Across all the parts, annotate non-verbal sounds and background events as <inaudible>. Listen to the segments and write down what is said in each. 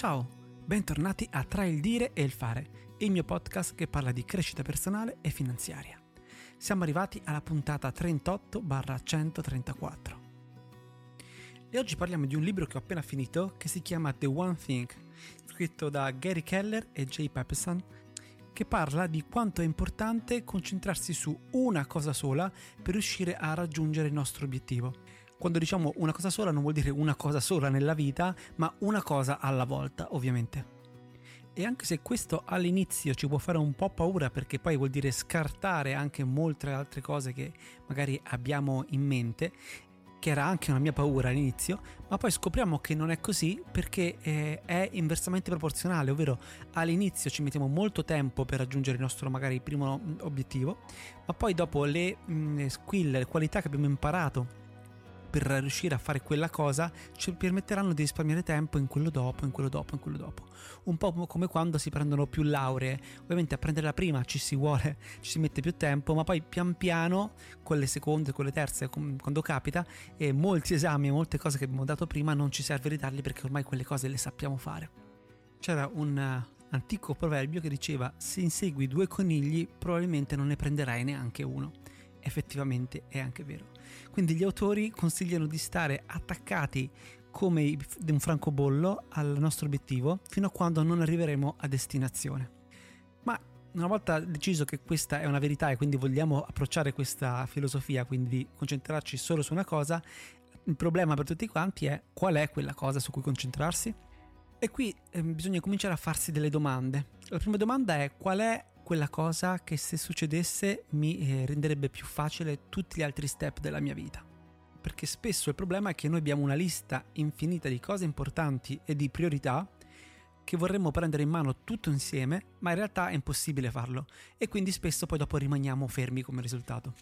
Ciao, bentornati a Tra il dire e il fare, il mio podcast che parla di crescita personale e finanziaria. Siamo arrivati alla puntata 38-134. E oggi parliamo di un libro che ho appena finito che si chiama The One Thing, scritto da Gary Keller e Jay Pappison, che parla di quanto è importante concentrarsi su una cosa sola per riuscire a raggiungere il nostro obiettivo. Quando diciamo una cosa sola non vuol dire una cosa sola nella vita, ma una cosa alla volta, ovviamente. E anche se questo all'inizio ci può fare un po' paura perché poi vuol dire scartare anche molte altre cose che magari abbiamo in mente, che era anche una mia paura all'inizio, ma poi scopriamo che non è così perché eh, è inversamente proporzionale, ovvero all'inizio ci mettiamo molto tempo per raggiungere il nostro magari primo obiettivo, ma poi dopo le mh, mm, skill, le qualità che abbiamo imparato per riuscire a fare quella cosa ci permetteranno di risparmiare tempo in quello dopo, in quello dopo, in quello dopo. Un po' come quando si prendono più lauree. Ovviamente a prendere la prima ci si vuole, <laughs> ci si mette più tempo, ma poi pian piano con le seconde, con le terze, quando capita, e molti esami, molte cose che abbiamo dato prima non ci serve ridarli perché ormai quelle cose le sappiamo fare. C'era un eh, antico proverbio che diceva se insegui due conigli probabilmente non ne prenderai neanche uno effettivamente è anche vero. Quindi gli autori consigliano di stare attaccati come un francobollo al nostro obiettivo fino a quando non arriveremo a destinazione. Ma una volta deciso che questa è una verità e quindi vogliamo approcciare questa filosofia, quindi concentrarci solo su una cosa, il problema per tutti quanti è qual è quella cosa su cui concentrarsi? E qui eh, bisogna cominciare a farsi delle domande. La prima domanda è qual è quella cosa che se succedesse mi eh, renderebbe più facile tutti gli altri step della mia vita. Perché spesso il problema è che noi abbiamo una lista infinita di cose importanti e di priorità che vorremmo prendere in mano tutto insieme, ma in realtà è impossibile farlo e quindi spesso poi dopo rimaniamo fermi come risultato.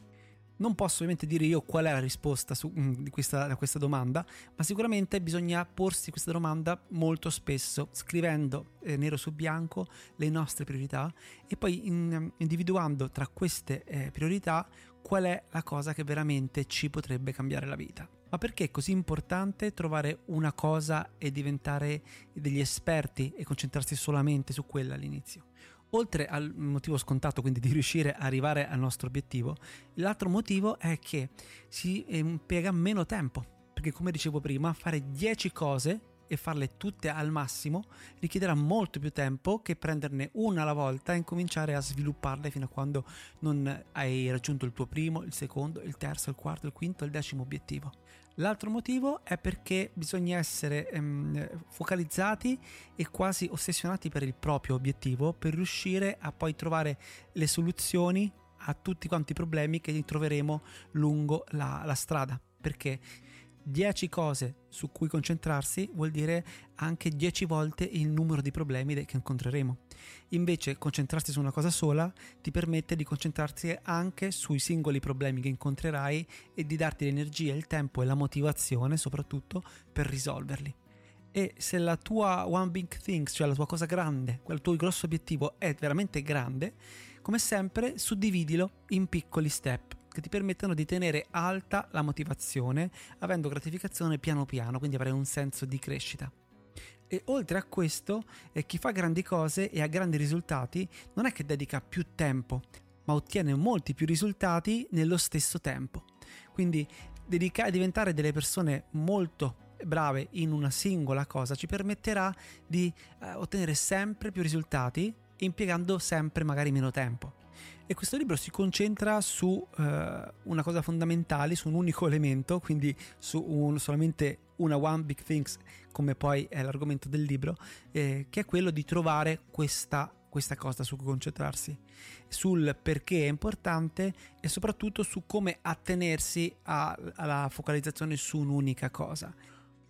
Non posso ovviamente dire io qual è la risposta su, mm, di questa, a questa domanda, ma sicuramente bisogna porsi questa domanda molto spesso, scrivendo eh, nero su bianco le nostre priorità e poi in, individuando tra queste eh, priorità qual è la cosa che veramente ci potrebbe cambiare la vita. Ma perché è così importante trovare una cosa e diventare degli esperti e concentrarsi solamente su quella all'inizio? Oltre al motivo scontato, quindi di riuscire ad arrivare al nostro obiettivo, l'altro motivo è che si impiega meno tempo, perché come dicevo prima, fare 10 cose e farle tutte al massimo richiederà molto più tempo che prenderne una alla volta e incominciare a svilupparle fino a quando non hai raggiunto il tuo primo, il secondo, il terzo, il quarto, il quinto il decimo obiettivo. L'altro motivo è perché bisogna essere ehm, focalizzati e quasi ossessionati per il proprio obiettivo per riuscire a poi trovare le soluzioni a tutti quanti i problemi che troveremo lungo la, la strada. Perché 10 cose su cui concentrarsi vuol dire anche 10 volte il numero di problemi che incontreremo. Invece concentrarsi su una cosa sola ti permette di concentrarsi anche sui singoli problemi che incontrerai e di darti l'energia, il tempo e la motivazione soprattutto per risolverli. E se la tua one big thing, cioè la tua cosa grande, quel tuo grosso obiettivo è veramente grande, come sempre suddividilo in piccoli step che ti permettano di tenere alta la motivazione, avendo gratificazione piano piano, quindi avere un senso di crescita. E oltre a questo, eh, chi fa grandi cose e ha grandi risultati non è che dedica più tempo, ma ottiene molti più risultati nello stesso tempo. Quindi dedica- diventare delle persone molto brave in una singola cosa ci permetterà di eh, ottenere sempre più risultati impiegando sempre magari meno tempo. E questo libro si concentra su uh, una cosa fondamentale, su un unico elemento, quindi su un, solamente una one big things, come poi è l'argomento del libro, eh, che è quello di trovare questa, questa cosa su cui concentrarsi, sul perché è importante e soprattutto su come attenersi a, alla focalizzazione su un'unica cosa.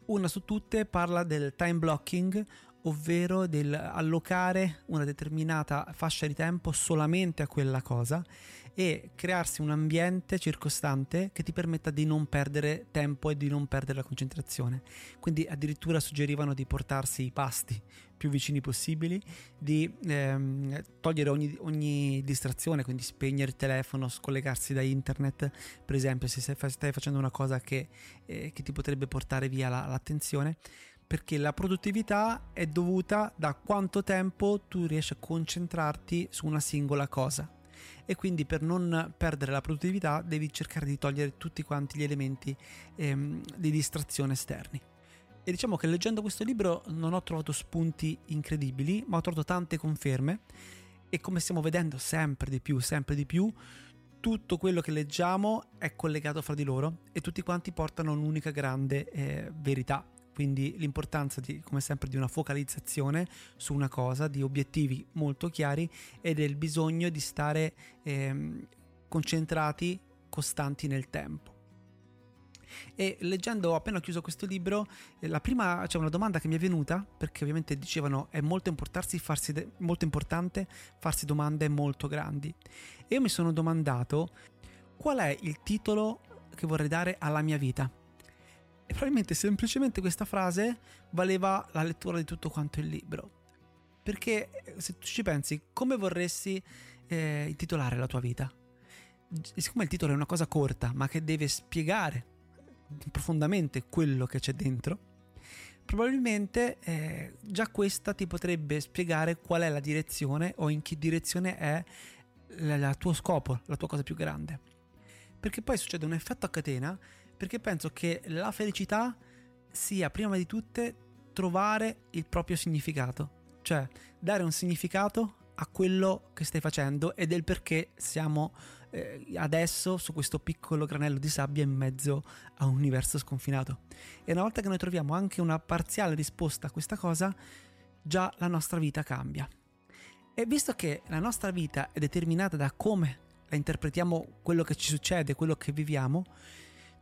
Una su tutte parla del time blocking ovvero del allocare una determinata fascia di tempo solamente a quella cosa e crearsi un ambiente circostante che ti permetta di non perdere tempo e di non perdere la concentrazione. Quindi addirittura suggerivano di portarsi i pasti più vicini possibili, di ehm, togliere ogni, ogni, distrazione, quindi spegnere il telefono, scollegarsi da internet, per esempio se stai facendo una cosa che, eh, che ti potrebbe portare via la, l'attenzione perché la produttività è dovuta da quanto tempo tu riesci a concentrarti su una singola cosa. E quindi per non perdere la produttività devi cercare di togliere tutti quanti gli elementi ehm, di distrazione esterni. E diciamo che leggendo questo libro non ho trovato spunti incredibili, ma ho trovato tante conferme. E come stiamo vedendo sempre di più, sempre di più, tutto quello che leggiamo è collegato fra di loro e tutti quanti portano un'unica grande eh, verità quindi l'importanza di, come sempre di una focalizzazione su una cosa, di obiettivi molto chiari e del bisogno di stare ehm, concentrati, costanti nel tempo. E leggendo, ho appena chiuso questo libro, eh, la prima c'è cioè una domanda che mi è venuta, perché ovviamente dicevano è molto, farsi de- molto importante farsi domande molto grandi. E io mi sono domandato qual è il titolo che vorrei dare alla mia vita. E probabilmente semplicemente questa frase valeva la lettura di tutto quanto il libro. Perché eh, se tu ci pensi, come vorresti eh, intitolare la tua vita? E siccome il titolo è una cosa corta, ma che deve spiegare profondamente quello che c'è dentro, probabilmente eh, già questa ti potrebbe spiegare qual è la direzione o in che direzione è il tuo scopo, la tua cosa più grande. Perché poi succede un effetto a catena perché penso che la felicità sia prima di tutte trovare il proprio significato, cioè dare un significato a quello che stai facendo e del perché siamo eh, adesso su questo piccolo granello di sabbia in mezzo a un universo sconfinato. E una volta che noi troviamo anche una parziale risposta a questa cosa, già la nostra vita cambia. E visto che la nostra vita è determinata da come la interpretiamo quello che ci succede, quello che viviamo,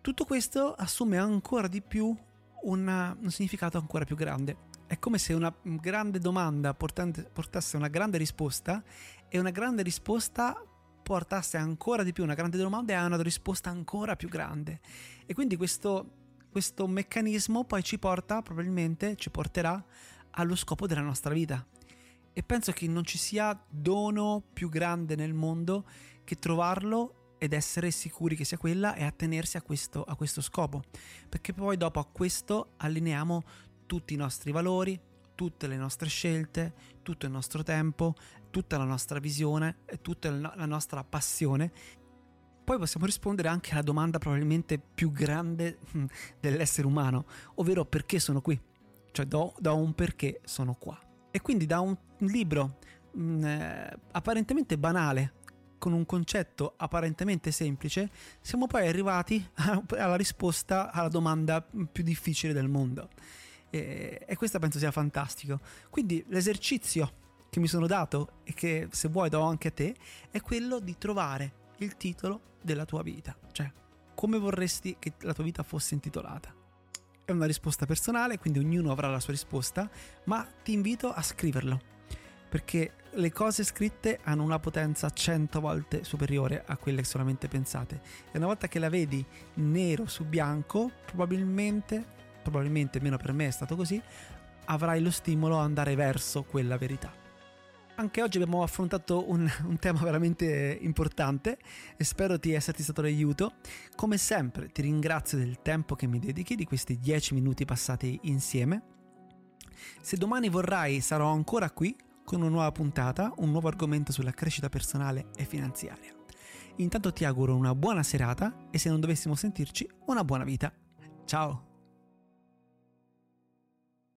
tutto questo assume ancora di più una, un significato ancora più grande. È come se una grande domanda portasse una grande risposta e una grande risposta portasse ancora di più una grande domanda e a una risposta ancora più grande. E quindi questo, questo meccanismo poi ci porta, probabilmente ci porterà allo scopo della nostra vita. E penso che non ci sia dono più grande nel mondo che trovarlo ed essere sicuri che sia quella e attenersi a questo, a questo scopo. Perché poi dopo a questo allineiamo tutti i nostri valori, tutte le nostre scelte, tutto il nostro tempo, tutta la nostra visione, tutta la nostra passione. Poi possiamo rispondere anche alla domanda probabilmente più grande hm, dell'essere umano, ovvero perché sono qui? Cioè do, do un perché sono qua. E quindi da un libro mh, hm, eh, apparentemente banale con un concetto apparentemente semplice, siamo poi arrivati alla risposta alla domanda più difficile del mondo. E, e questo penso sia fantastico. Quindi l'esercizio che mi sono dato e che se vuoi do anche a te è quello di trovare il titolo della tua vita, cioè come vorresti che la tua vita fosse intitolata. È una risposta personale, quindi ognuno avrà la sua risposta, ma ti invito a scriverlo perché le cose scritte hanno una potenza 100 volte superiore a quelle solamente pensate e una volta che la vedi nero su bianco probabilmente probabilmente meno per me è stato così avrai lo stimolo ad andare verso quella verità anche oggi abbiamo affrontato un, <laughs> un, tema veramente importante e spero di esserti stato d'aiuto. Come sempre ti ringrazio del tempo che mi dedichi, di questi 10 minuti passati insieme. Se domani vorrai sarò ancora qui con una nuova puntata, un nuovo argomento sulla crescita personale e finanziaria. Intanto ti auguro una buona serata e se non dovessimo sentirci, una buona vita. Ciao!